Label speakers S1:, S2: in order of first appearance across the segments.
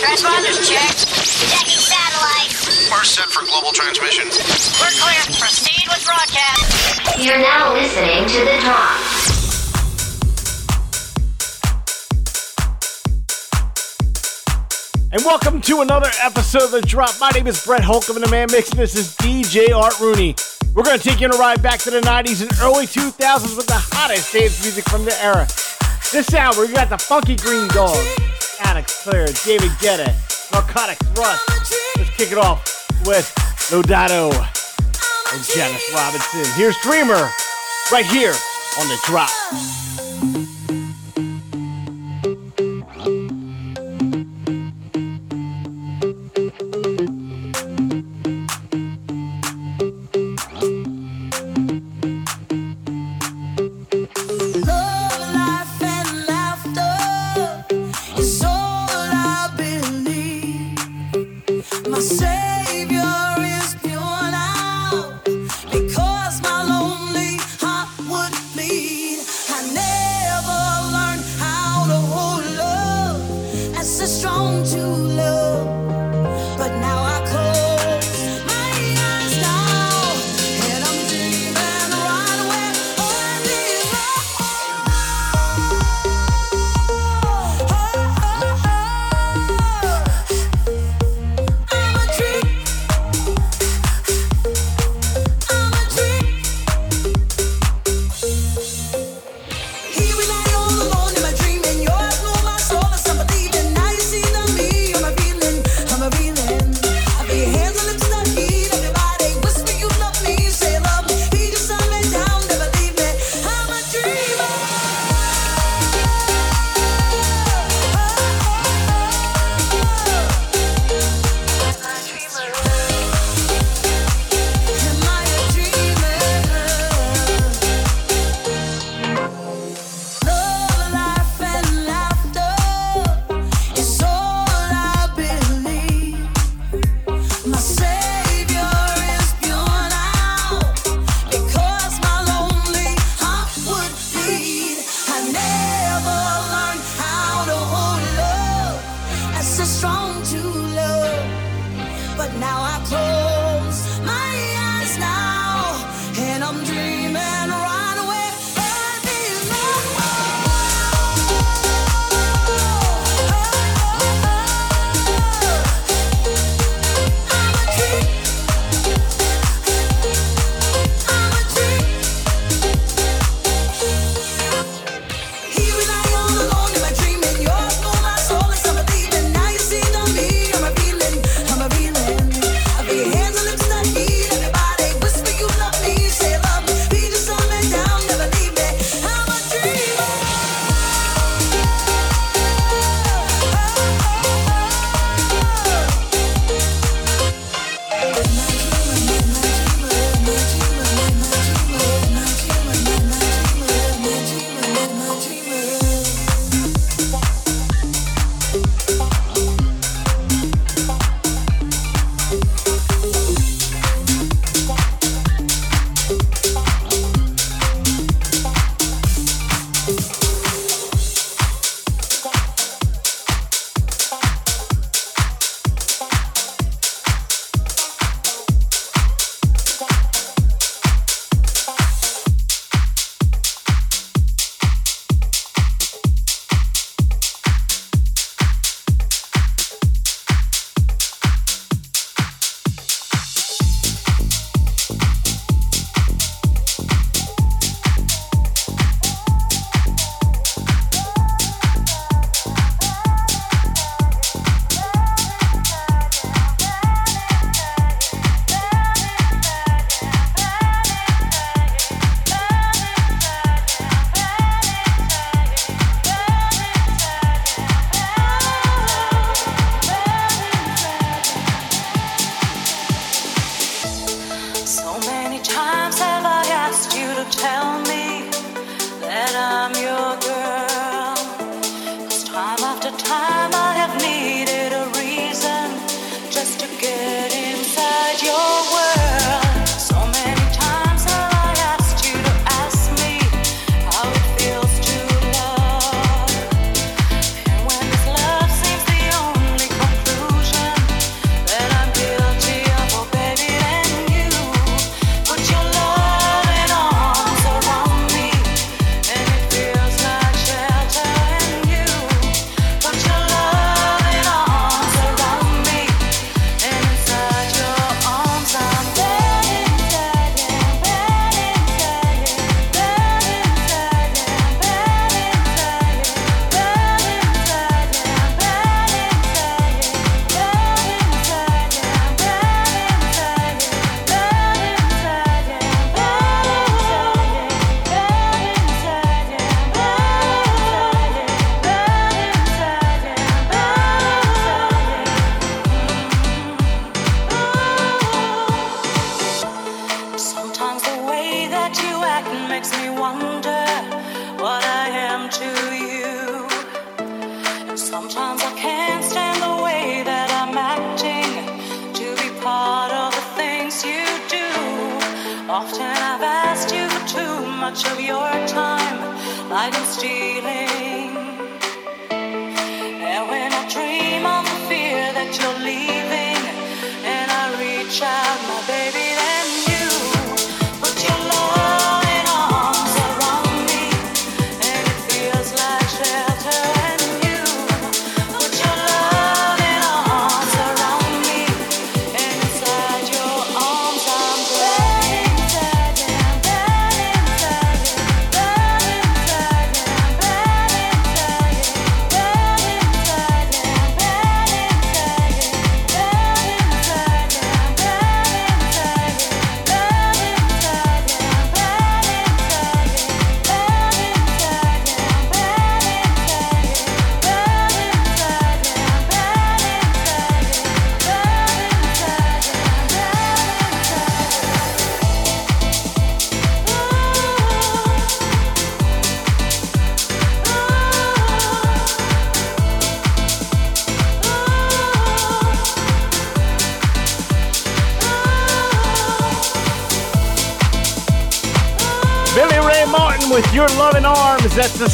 S1: Transponders checked. Checking satellites.
S2: First set for global transmission.
S1: We're clear. Proceed with broadcast.
S3: You're now listening to The Talk.
S4: And welcome to another episode of The Drop. My name is Brett Holcomb, and the man mixing this is DJ Art Rooney. We're going to take you on a ride back to the 90s and early 2000s with the hottest dance music from the era. This hour, we got the Funky Green Dog. Addict Clearance, David Guetta, Narcotic Thrust. Let's kick it off with Lodato and Janice Robinson. Here's Dreamer right here on the drop.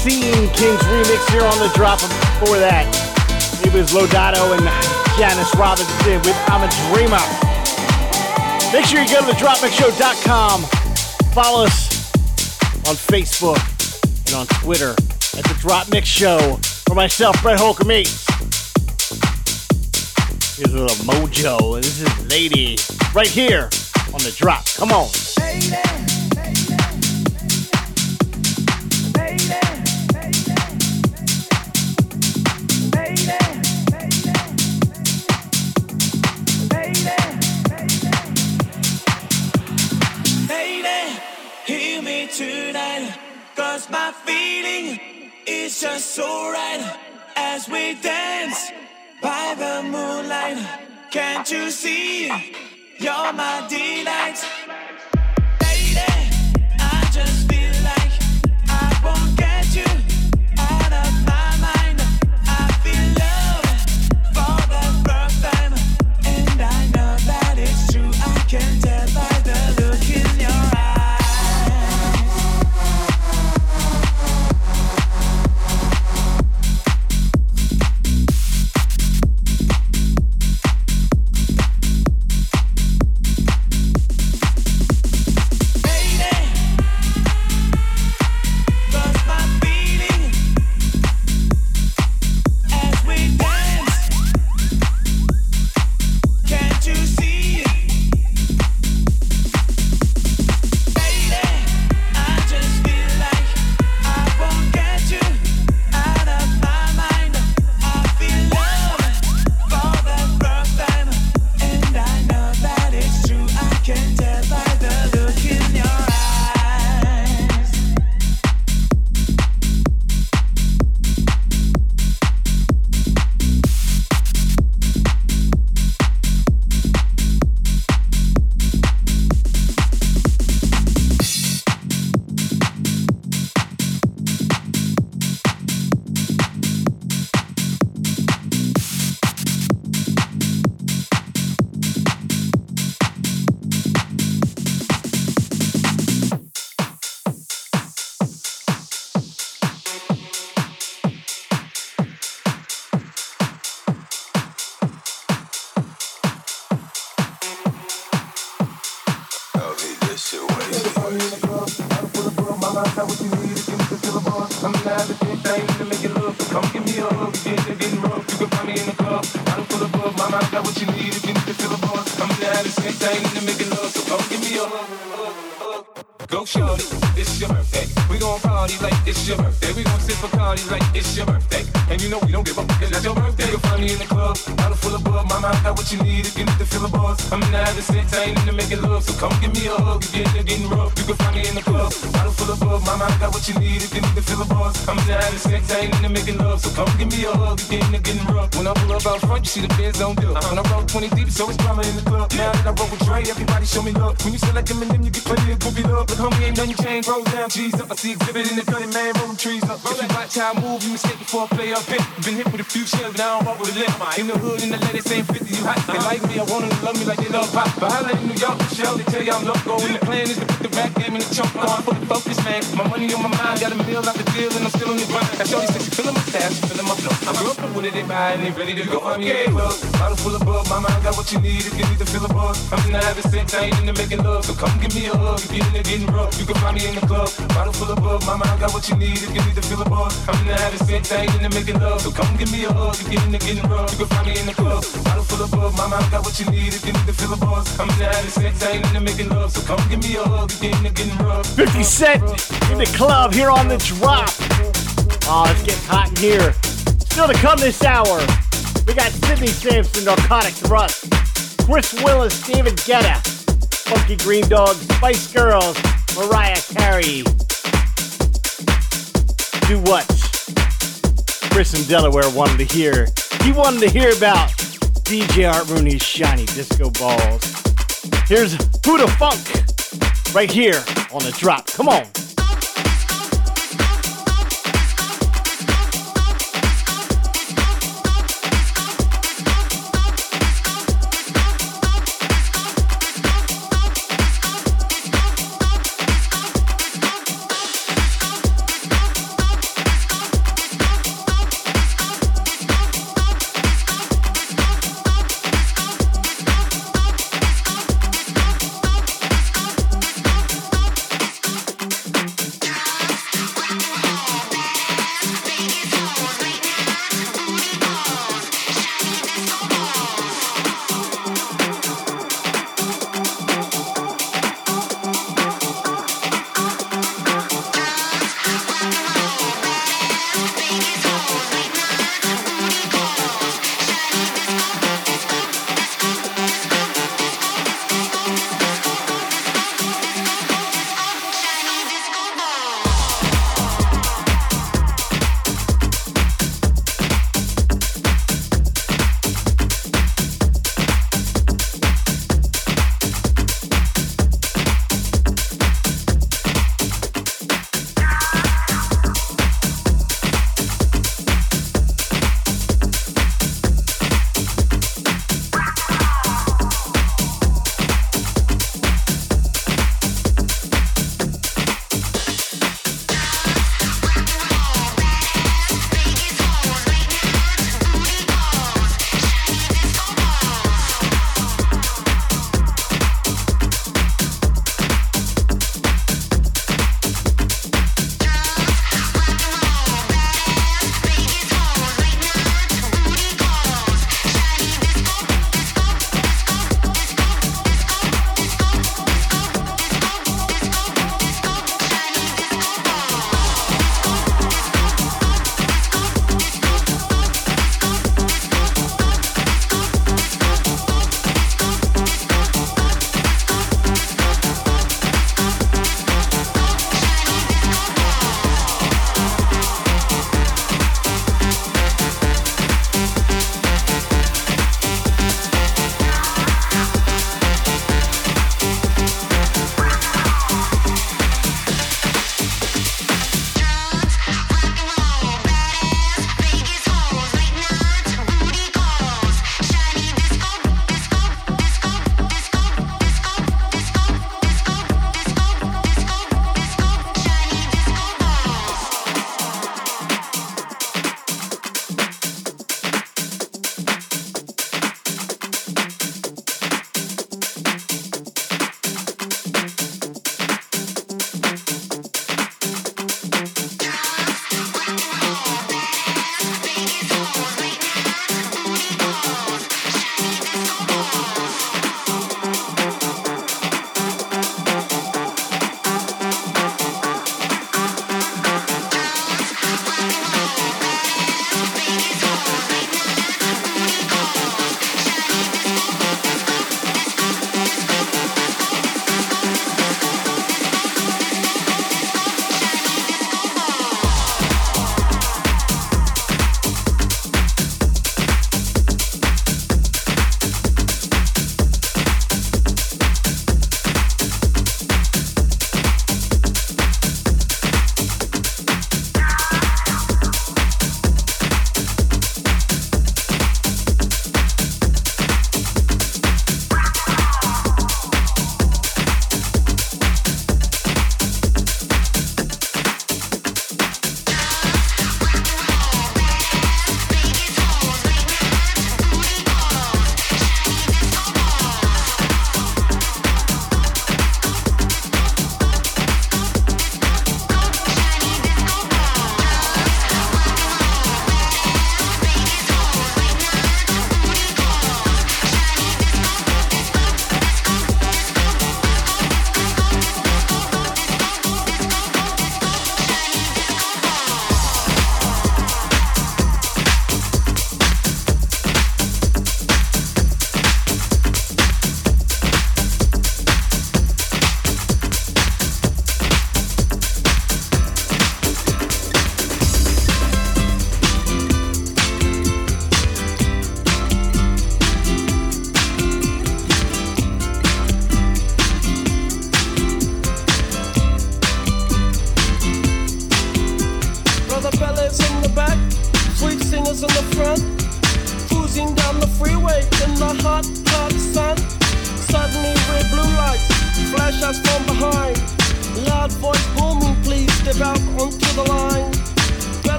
S3: Scene Kings remix here on the drop. Before that, it was Lodato and Janice Robinson with I'm a Dreamer. Make sure you go to the dropmixshow.com. Follow us on Facebook and on Twitter at the Drop Mix Show. For myself, Brett Holcomb Here's a little Modjo. This is Lady right here on the drop. Come on.
S5: Lady. tonight. Cause my feeling is just so right as we dance by the moonlight. Can't you see? You're my delight. Love
S6: pop. But I in New York, shell, they tell I'm loco. And the plan is to put the rap game in the trunk. I'm fully focused, man. My money on my mind, got a meal out the deal, and I'm feeling my flow. I with it, and ready to go. I'm club. Bottle full of my mind got what you need if you need to a. I'm in the ain't into making love, so come give me a hug. If you're getting rough, you can find me in the club. Bottle full of my mind got what you need if you need to a. I'm in the ain't into making love, so come give me a hug. If you're getting rough, you can find me in the club. Bottle full of my mind got what you need if you need to a. I'm in the ain't into making love, so come give me a hug. If you're getting rough.
S3: 50 Cent in the club here on the drop. Oh, it's getting hot in here. Still to come this hour, we got Sidney Samson, Narcotic Thrust, Chris Willis, David Guetta, Funky Green Dog, Spice Girls, Mariah Carey. Do what? Chris in Delaware wanted to hear. He wanted to hear about DJ Art Rooney's shiny disco balls. Here's Who da Funk right here on the drop. Come on.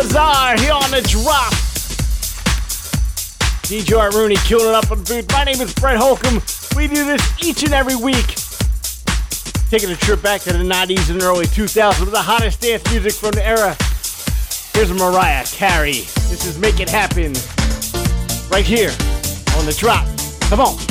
S7: Bazaar here on the
S3: drop. DJ Rooney killing it up on food. My name is Brett Holcomb. We do this each and every week. Taking a trip back to the 90s and early 2000s with the hottest dance music from the era. Here's Mariah Carey. This is Make It Happen. Right here on the drop. Come on.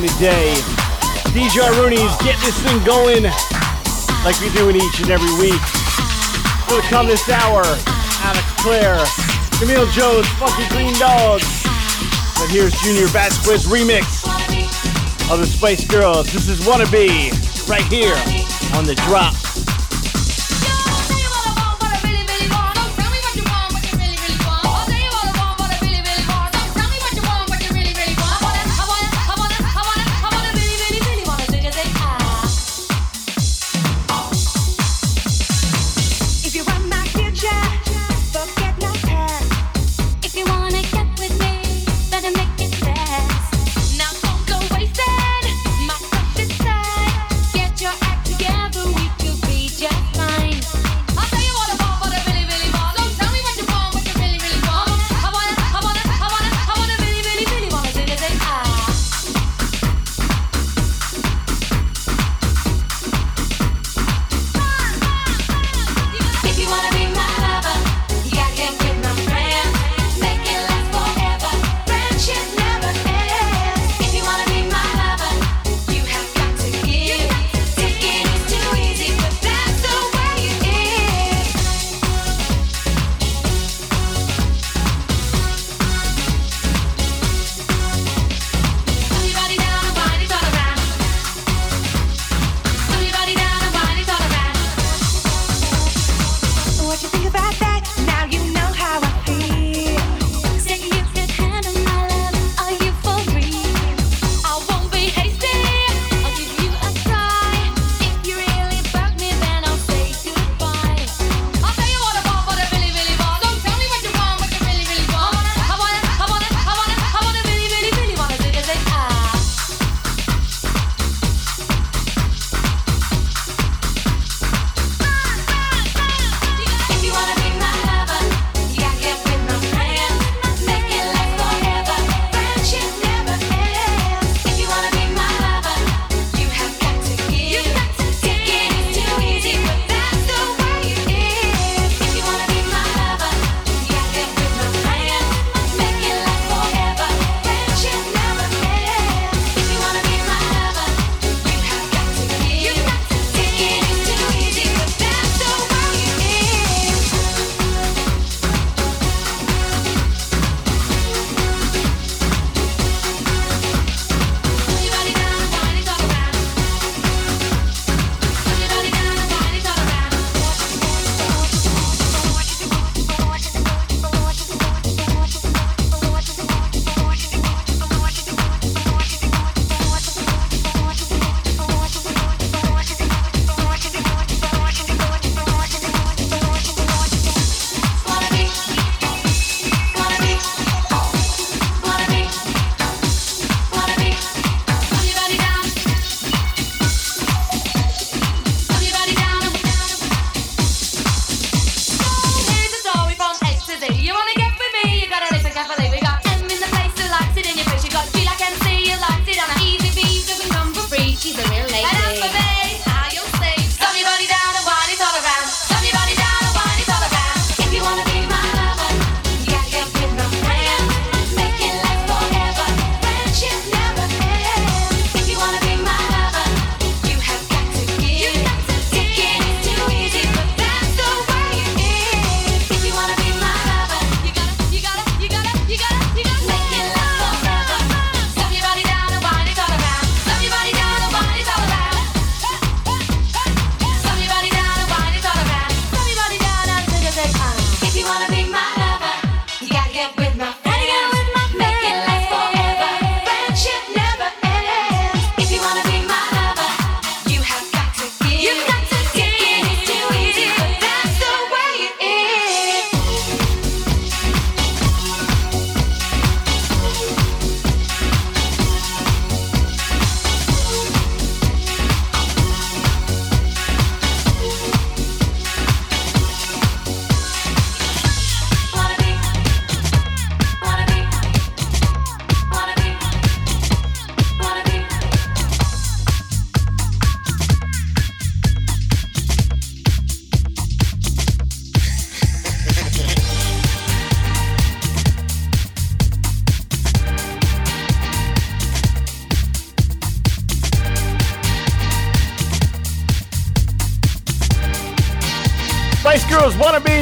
S5: in the
S3: day. DJ Rooney's Get This Thing Going like we do in each and every week. We'll come this hour Alex Claire, Camille Jones, Funky Green Dogs. But here's Junior Vasquez remix of the Spice Girls. This is Wannabe right here on The Drop.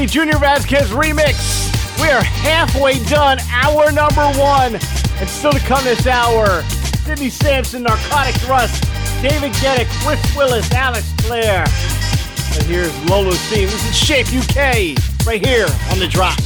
S4: Junior Vasquez remix. We are halfway done, hour number one, and still to come this hour. Sidney Samson, Narcotic Thrust, David Guetta, Chris Willis, Alex Clare. And here's Lola's theme. This is Shape UK, right here on the drop.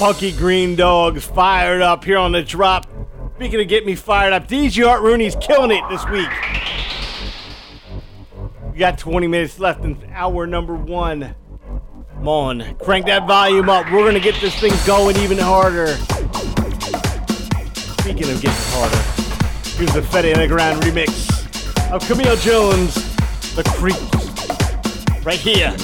S8: Funky Green Dogs fired up here on the drop. Speaking of get me fired up, DJ Art Rooney's killing it this week. We got 20 minutes left in hour number one. Come on, crank that volume up. We're gonna get this thing going even harder. Speaking of getting harder, here's the Fedde Le Grand remix of Camille Jones, The Creeps, right here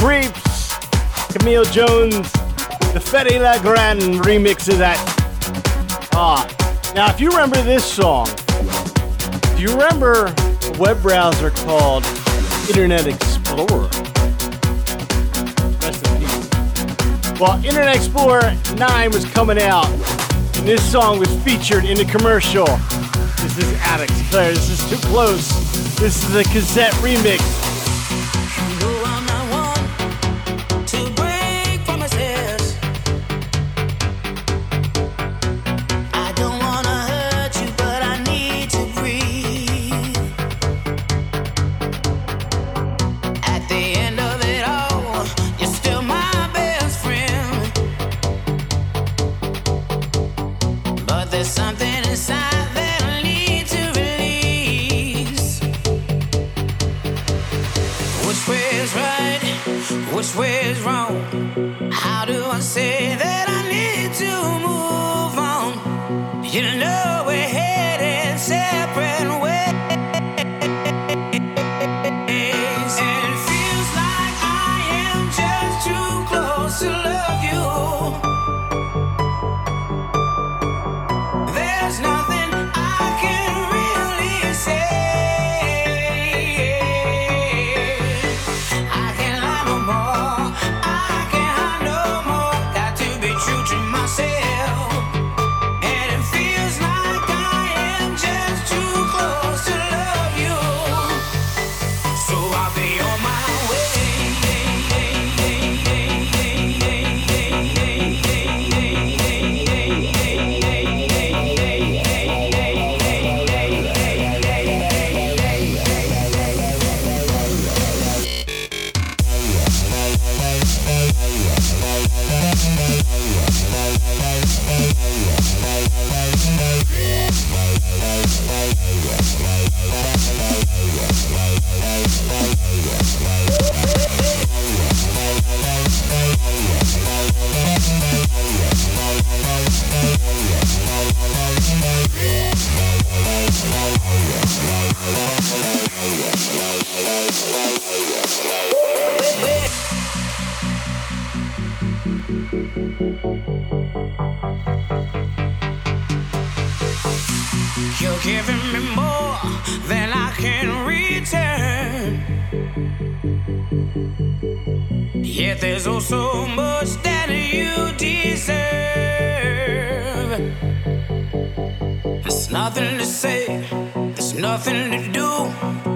S3: creeps.
S8: Camille Jones, the Fedde Le Grand remix of that. Ah, now if you remember this song, do you remember a web browser called Internet Explorer? Rest in peace. Well, Internet Explorer 9 was coming out, and this song was featured in the commercial. This is Alex Clare. This is too close. This is a cassette remix.
S9: There's something nothing to do,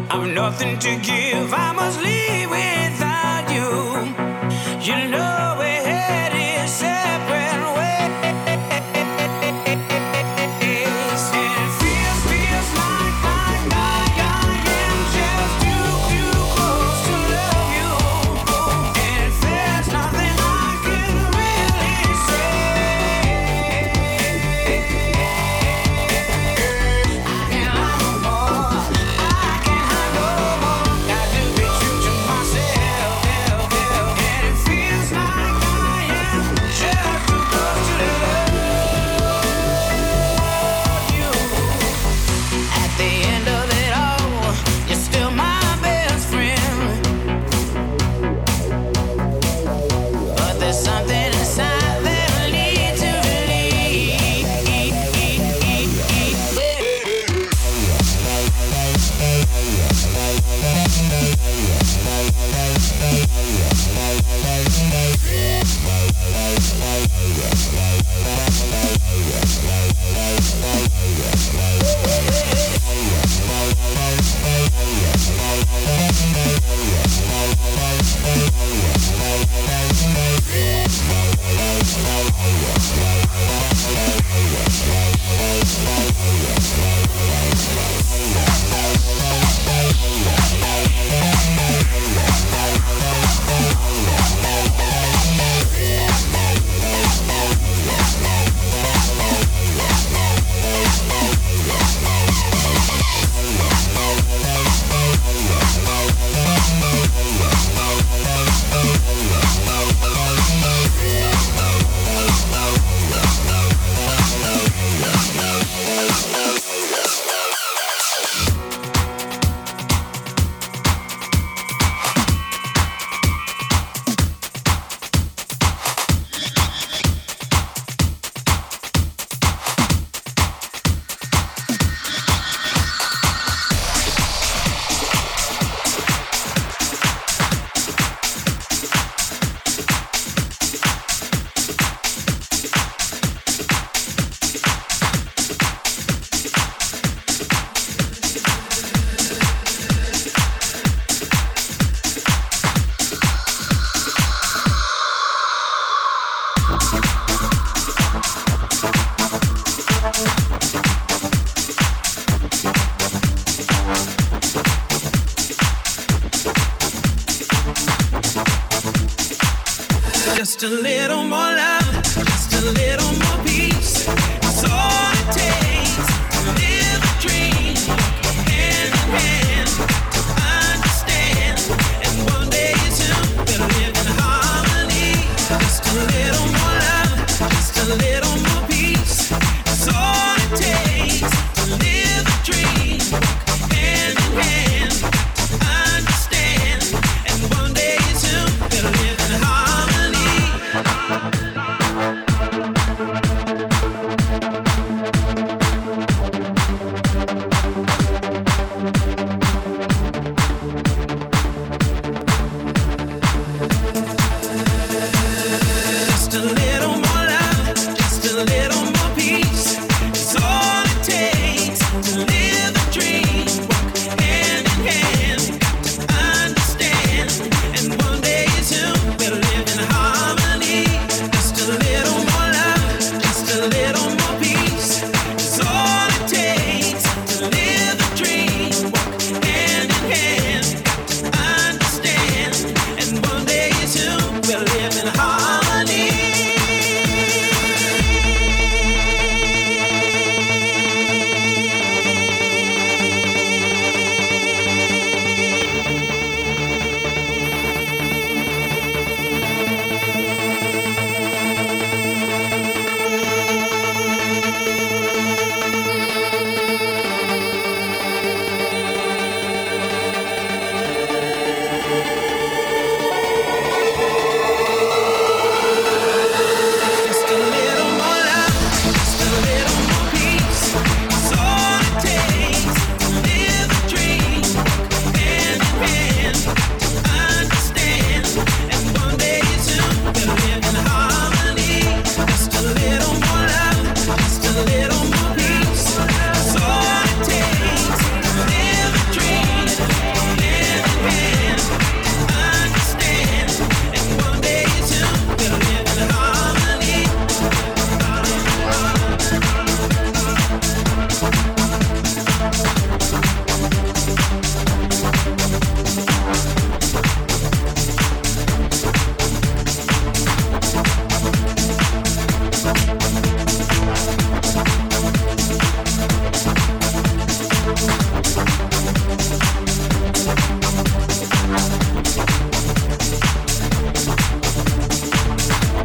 S9: I've nothing to give. I must leave.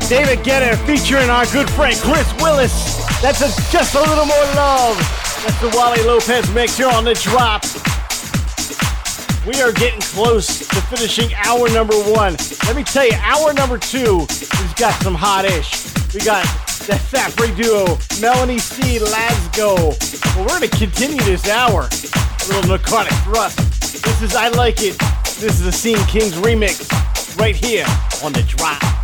S3: David Guetta featuring our good friend Chris Willis. That's a, just a little more love. That's the Wally Lopez mix here on the drop. We are getting close to finishing hour number one. Let me tell you, hour number two, we've got some hot ish. We got the Thafri duo, Melanie C, Let's Go. Well, we're going to continue this hour. A little narcotic thrust. This is I Like It. This is the Scene Kings remix right here on the drop.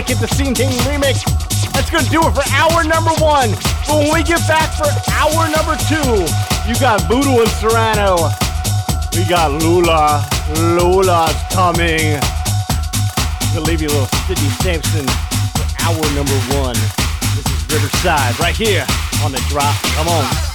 S3: Like it. The Scene Ting remix. That's going to do it for hour number one. But when we get back for hour number two, you got Voodoo and Serano. We got Lula. Lula's coming. To leave you a little Sidney Samson for hour number one. This is Riverside right here on the drop. Come on.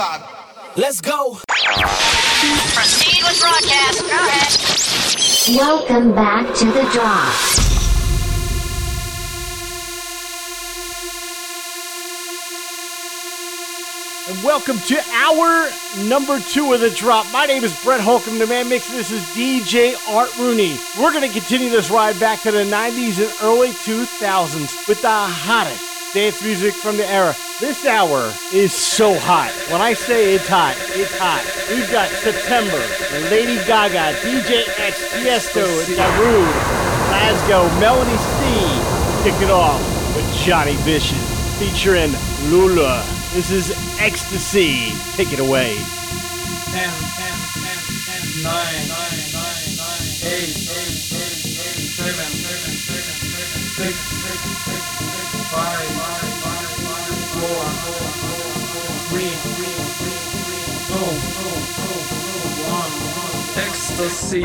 S10: Riverside. Let's go.
S1: Proceed with broadcast. Go ahead.
S11: Welcome back to the drop.
S3: And welcome to hour number two of the drop. My name is Brett Holcomb, the man mixing. This is DJ Art Rooney. We're going to continue this ride back to the 90s and early 2000s with the hottest dance music from the era. This hour is so hot. When I say it's hot, it's hot. We've got September, Lady Gaga, DJ X, Tiesto, Darude, Lasgo, Melanie C. Kick it off with Johnny Vicious featuring Lula. This is Ecstasy. Take it away.
S12: 10, 10, 10, 10, 9, 9, 9, 9, 8, 8, 8, 7, 7, 7, Ecstasy.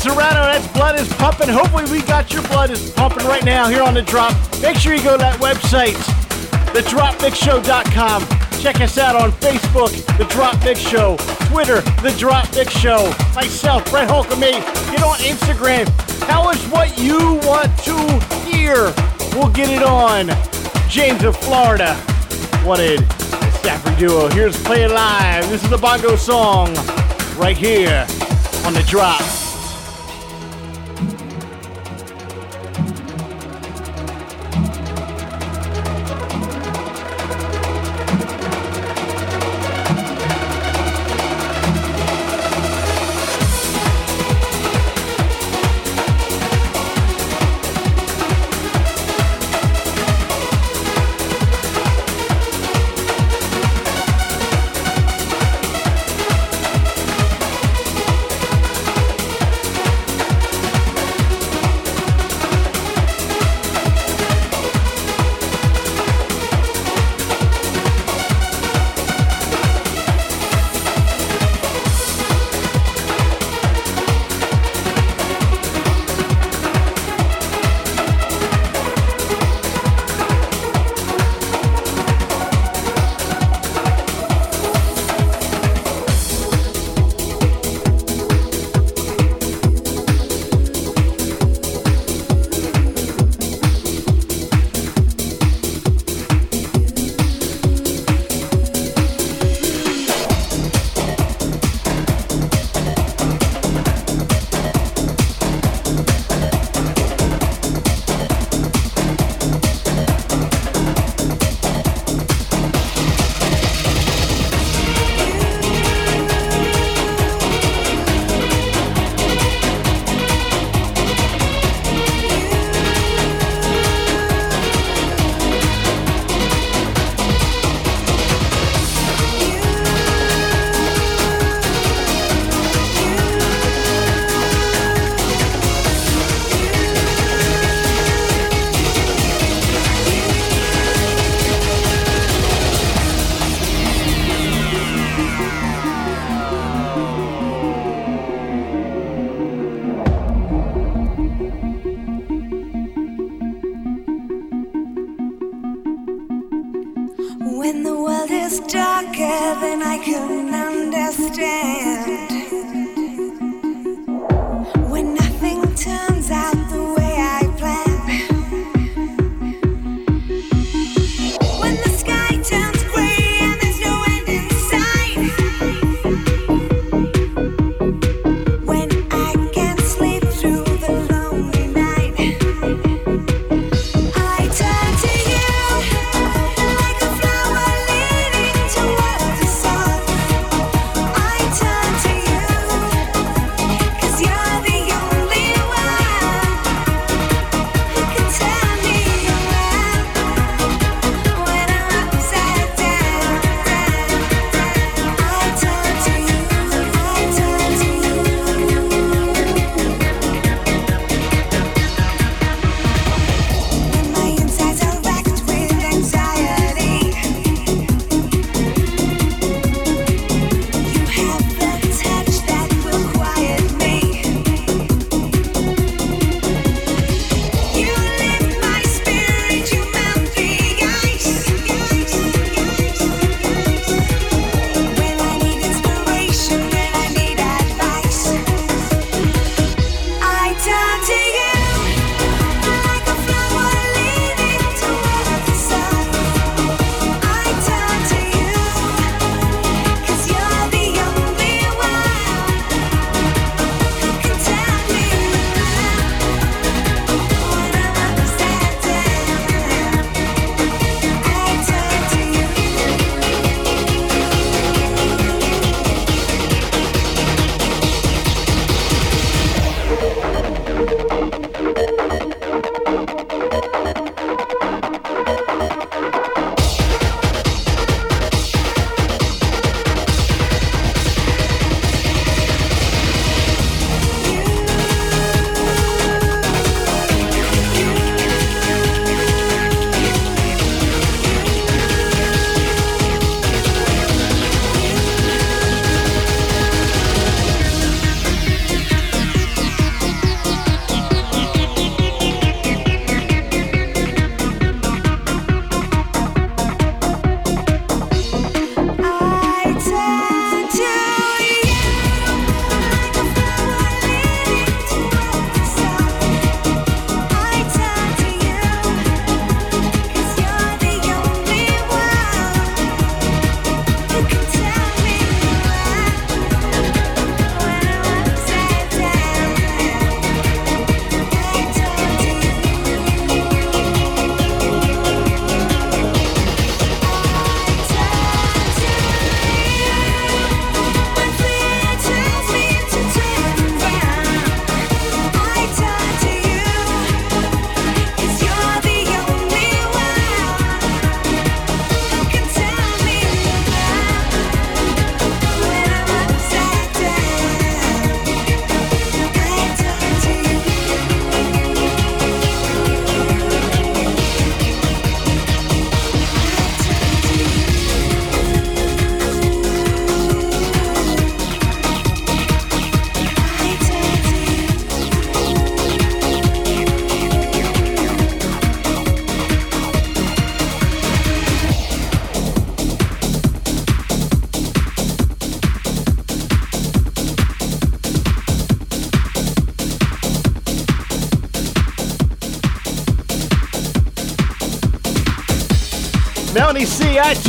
S3: Serano, that's Blood is Pumping. Hopefully, we got your blood is pumping right now here on The Drop. Make sure you go to that website, thedropmixshow.com. Check us out on Facebook, The Drop Mix Show, Twitter, The Drop Mix Show, myself, Brett Holcomb. Me. Get on Instagram. Tell us what you want to hear. We'll get it on. James of Florida wanted a Safri Duo. Here's Played-A-Live. This is the Bongo song right here on The Drop.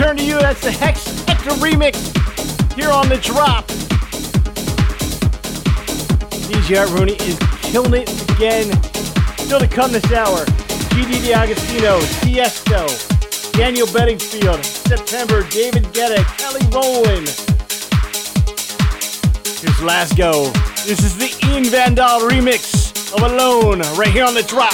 S13: Return to You.
S8: That's the Hex Hector remix here on The Drop. DJ Art Rooney is killing it again. Still to come this hour, Gigi D'Agostino, Tiesto, Daniel Bedingfield, September, David Guetta, Kelly Rowland. Here's Lasgo. This is the Ian Van Dahl remix of Alone right here on The Drop.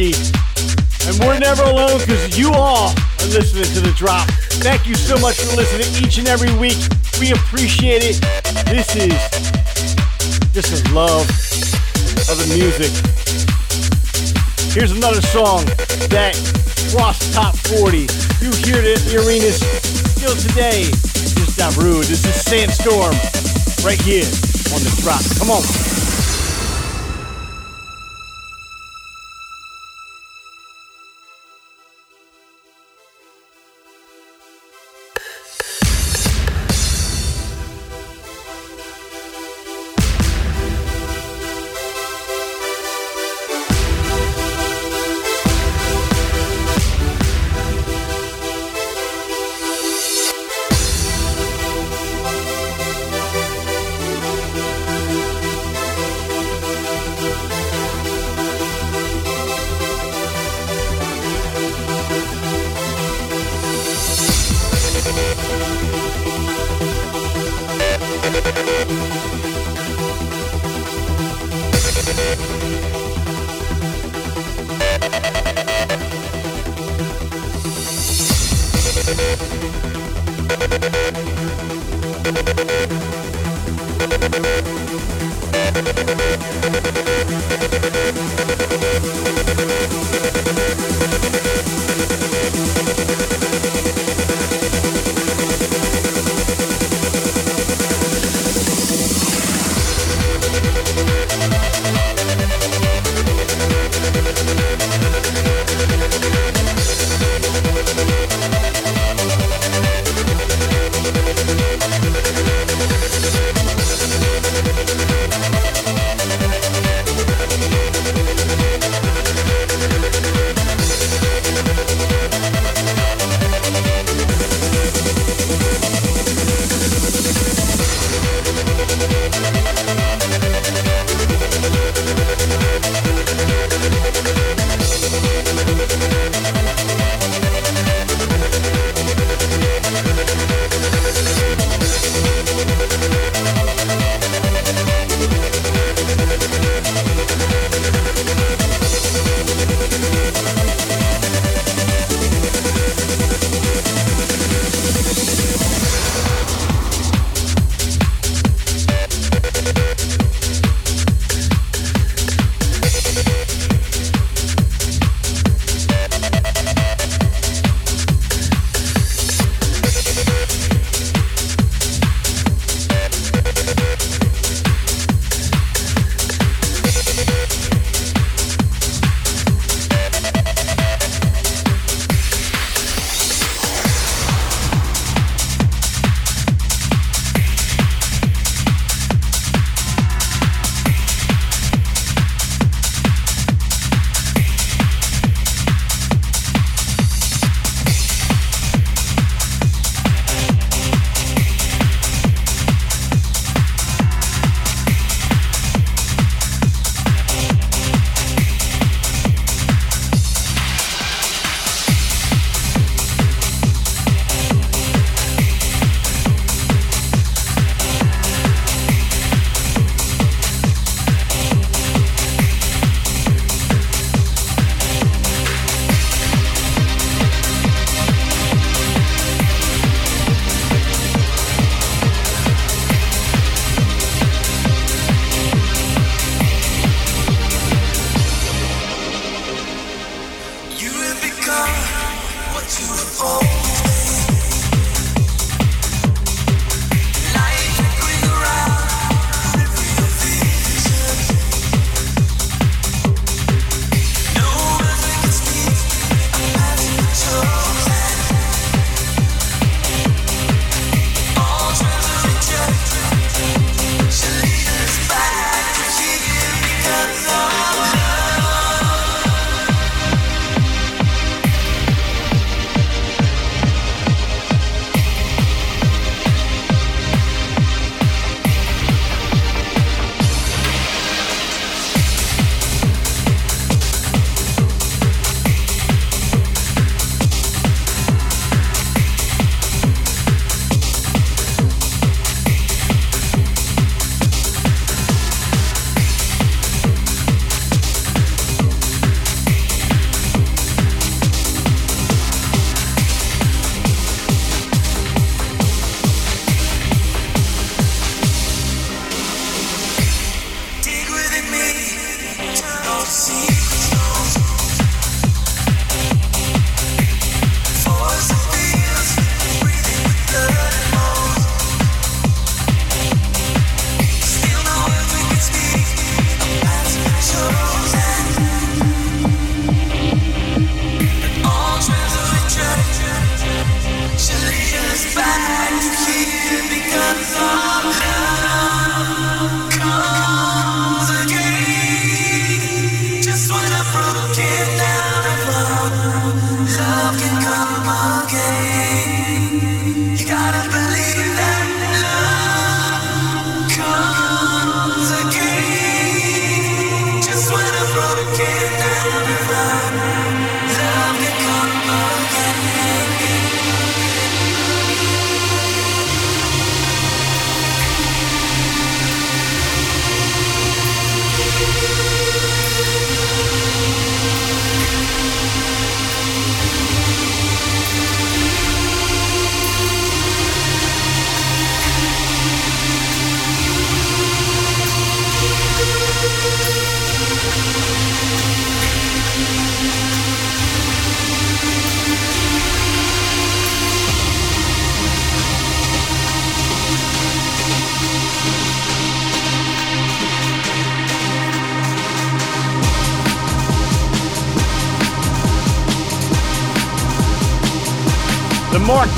S14: And
S3: we're never alone because you all are listening to The Drop. Thank you so much for listening each and every week. We appreciate it. This is just a love of the music. Here's another song that crossed top 40. You hear it in the arenas still today. Just not rude. This is Sandstorm right here on The Drop. Come on.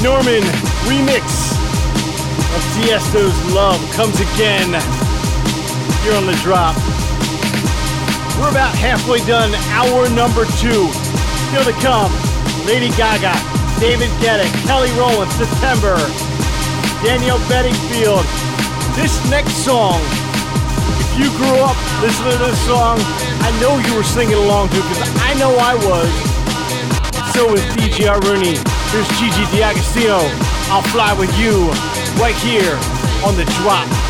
S3: Norman remix of Tiesto's Love comes again here on the drop. We're about halfway done, hour number two. Still to come, Lady Gaga, David Guetta, Kelly Rowland, September, Daniel Bedingfield. This next song, if you grew up listening to this song, I know you were singing along to because I know I was. So is DJ Rooney. Here's Gigi D'Agostino. I'll fly with you right here on the drop.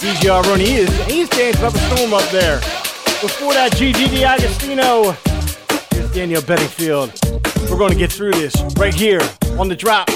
S8: DJ Aroni. He is, he's dancing up a storm up there. Before that, Gigi D'Agostino. Here's Daniel Bedingfield. We're going to get through this right here on the drop.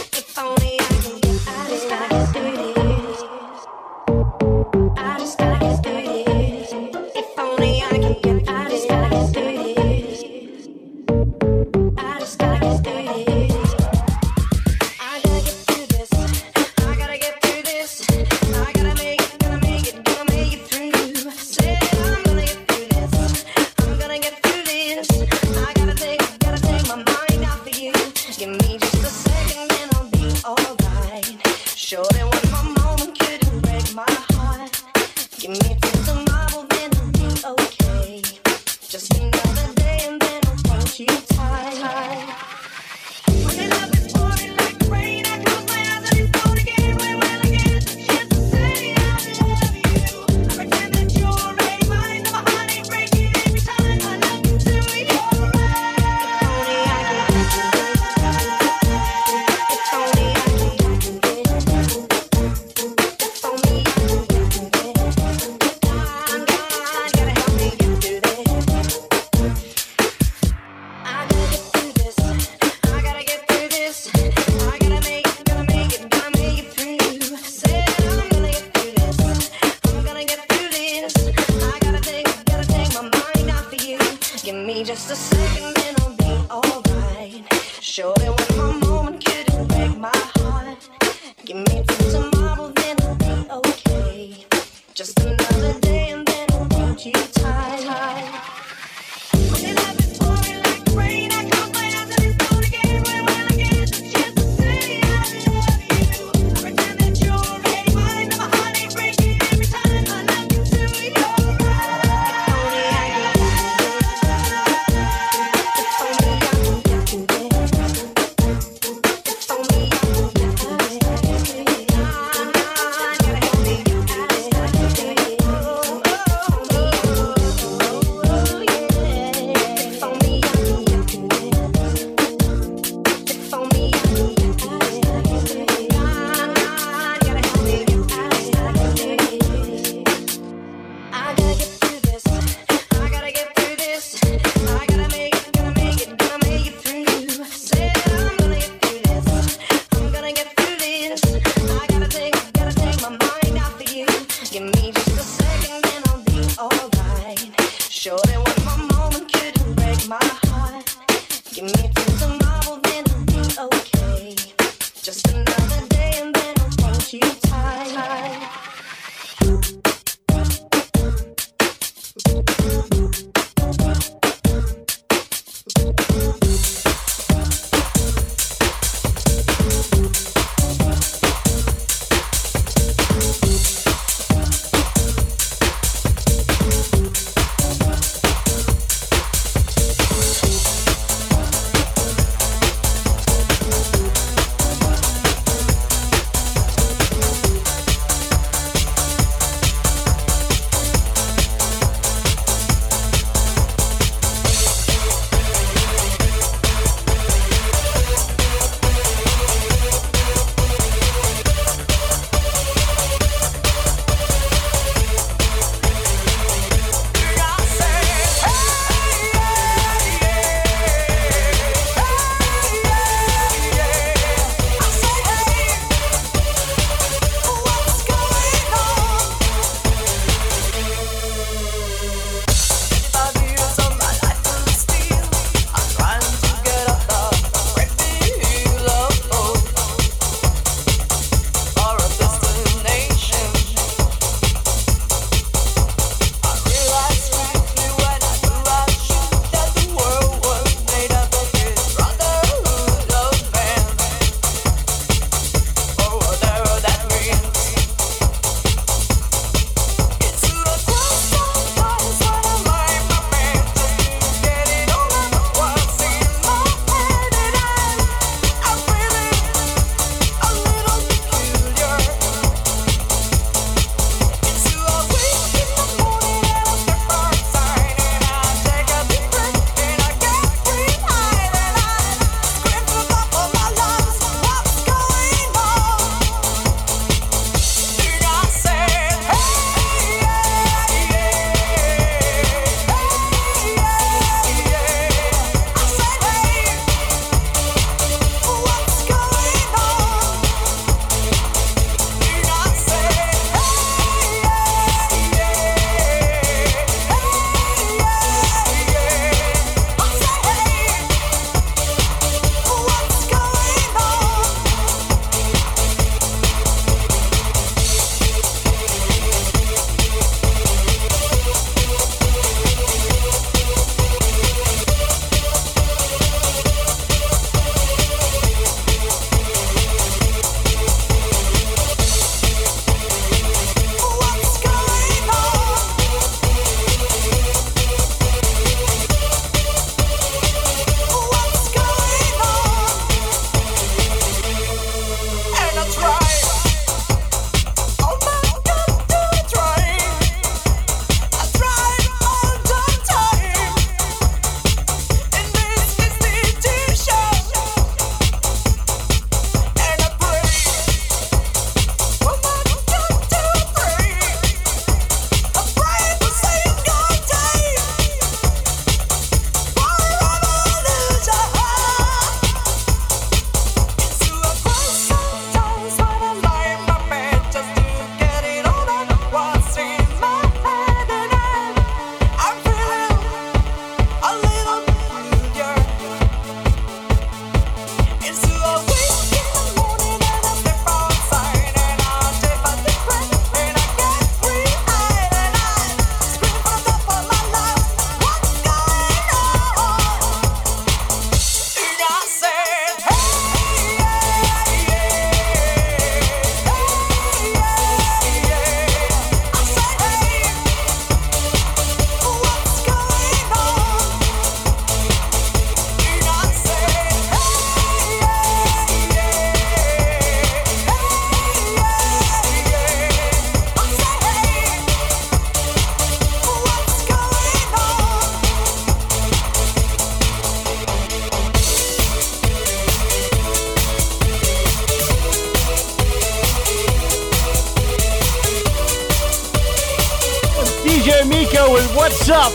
S3: Echo with What's Up.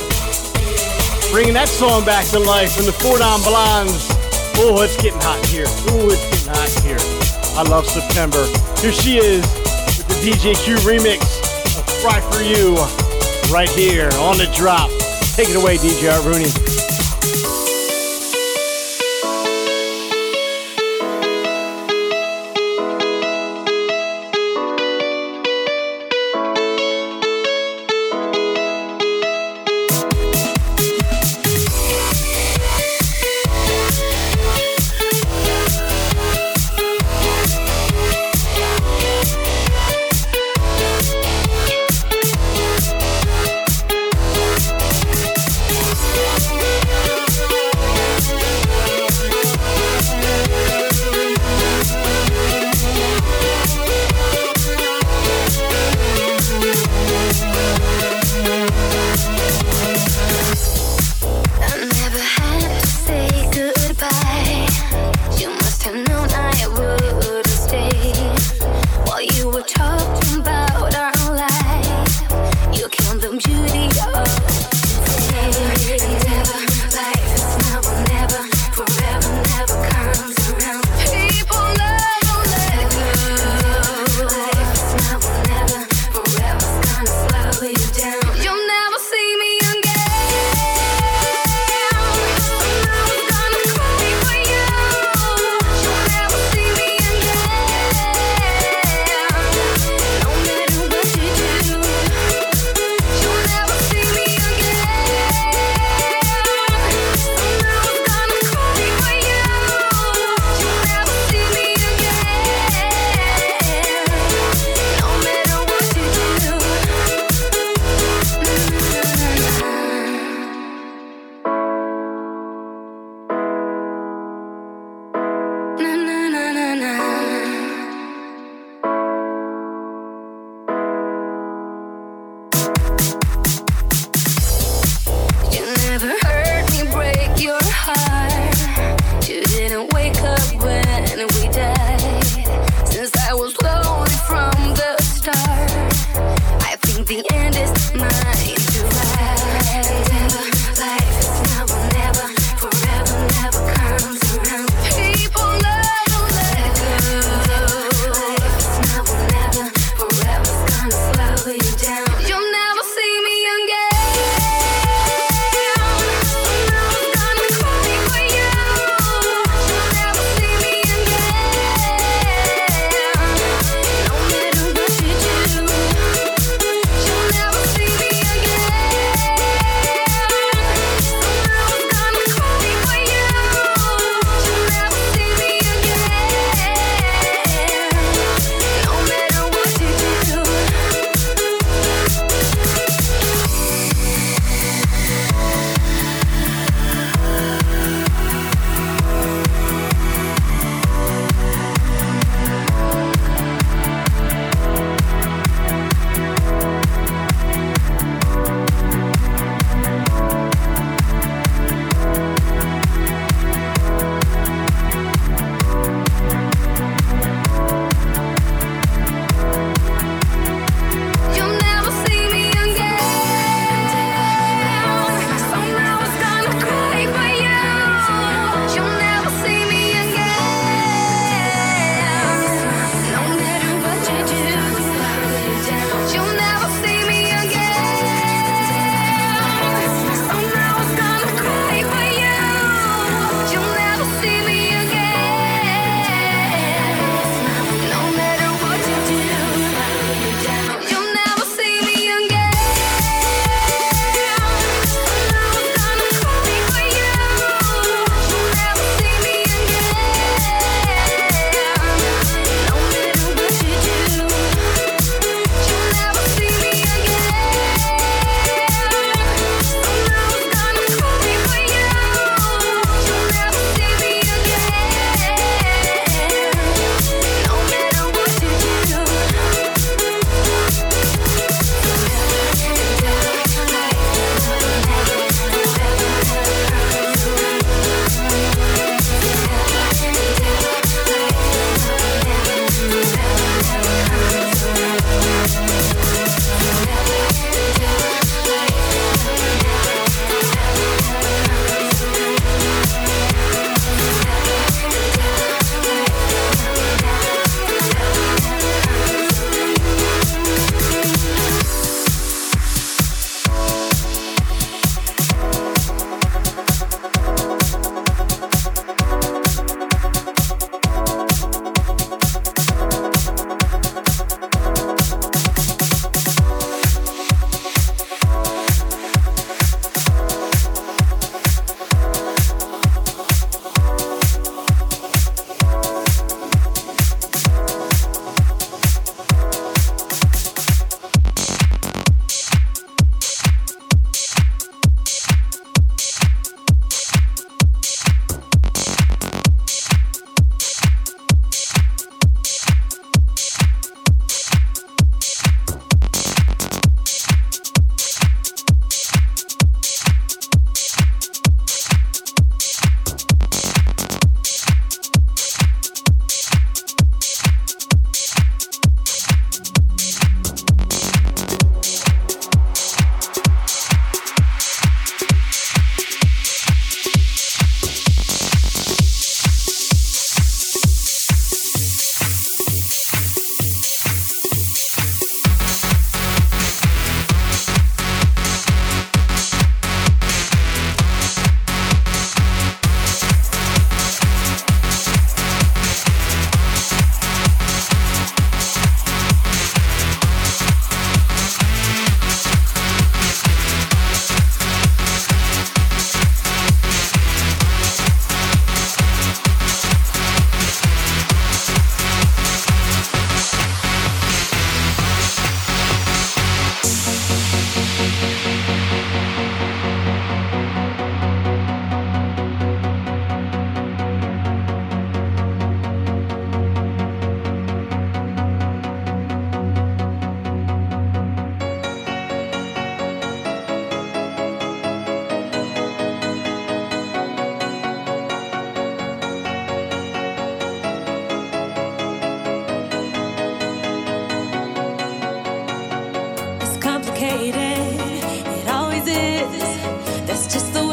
S3: Bringing that song back to life from the Four Non Blondes. Oh, it's getting hot here. Oh, it's getting hot here. I love September. Here she is with the DJ Q remix of Cry For You right here on the drop. Take it away, DJ Rooney.
S15: It always is.
S9: That's just the way.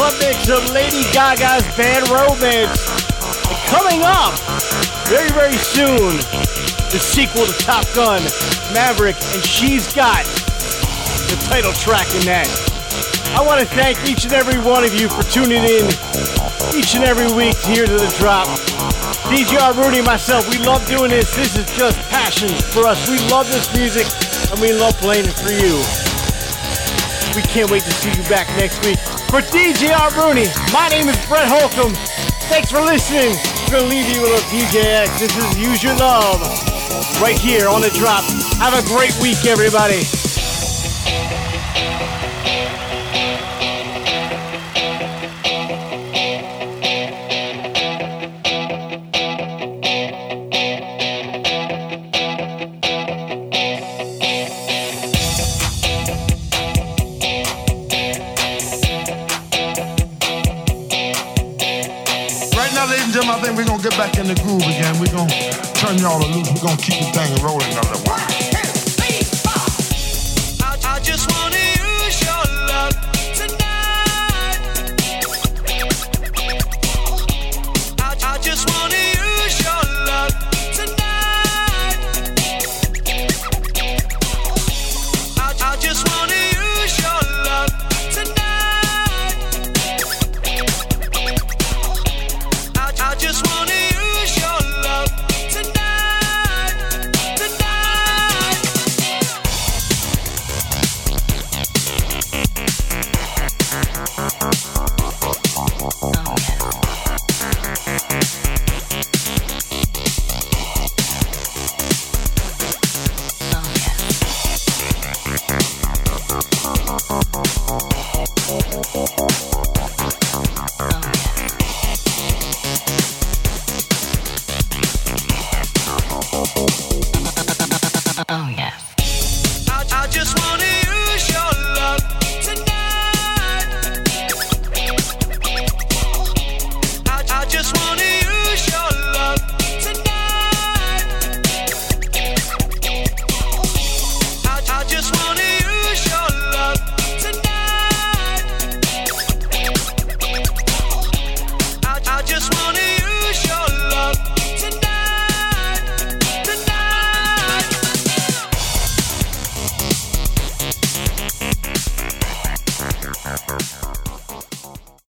S9: club mix of Lady Gaga's Bad Romance. And coming up very, very soon, the sequel to Top Gun, Maverick, and she's got the title track in that. I want to thank each and every one of you for tuning in each and every week here to The Drop.
S3: DJ Rooney and myself, we love doing this. This is just passion for us. We love this music and we love playing it for you. We can't wait to see you back next week. For DJ Rooney, my name is Brett Holcomb. Thanks for listening. We're gonna leave you with a PJX. This is Use Your Love right here on the drop. Have a great week, everybody.
S10: in the groove again. We're gonna turn y'all loose. We're gonna keep the thing rolling.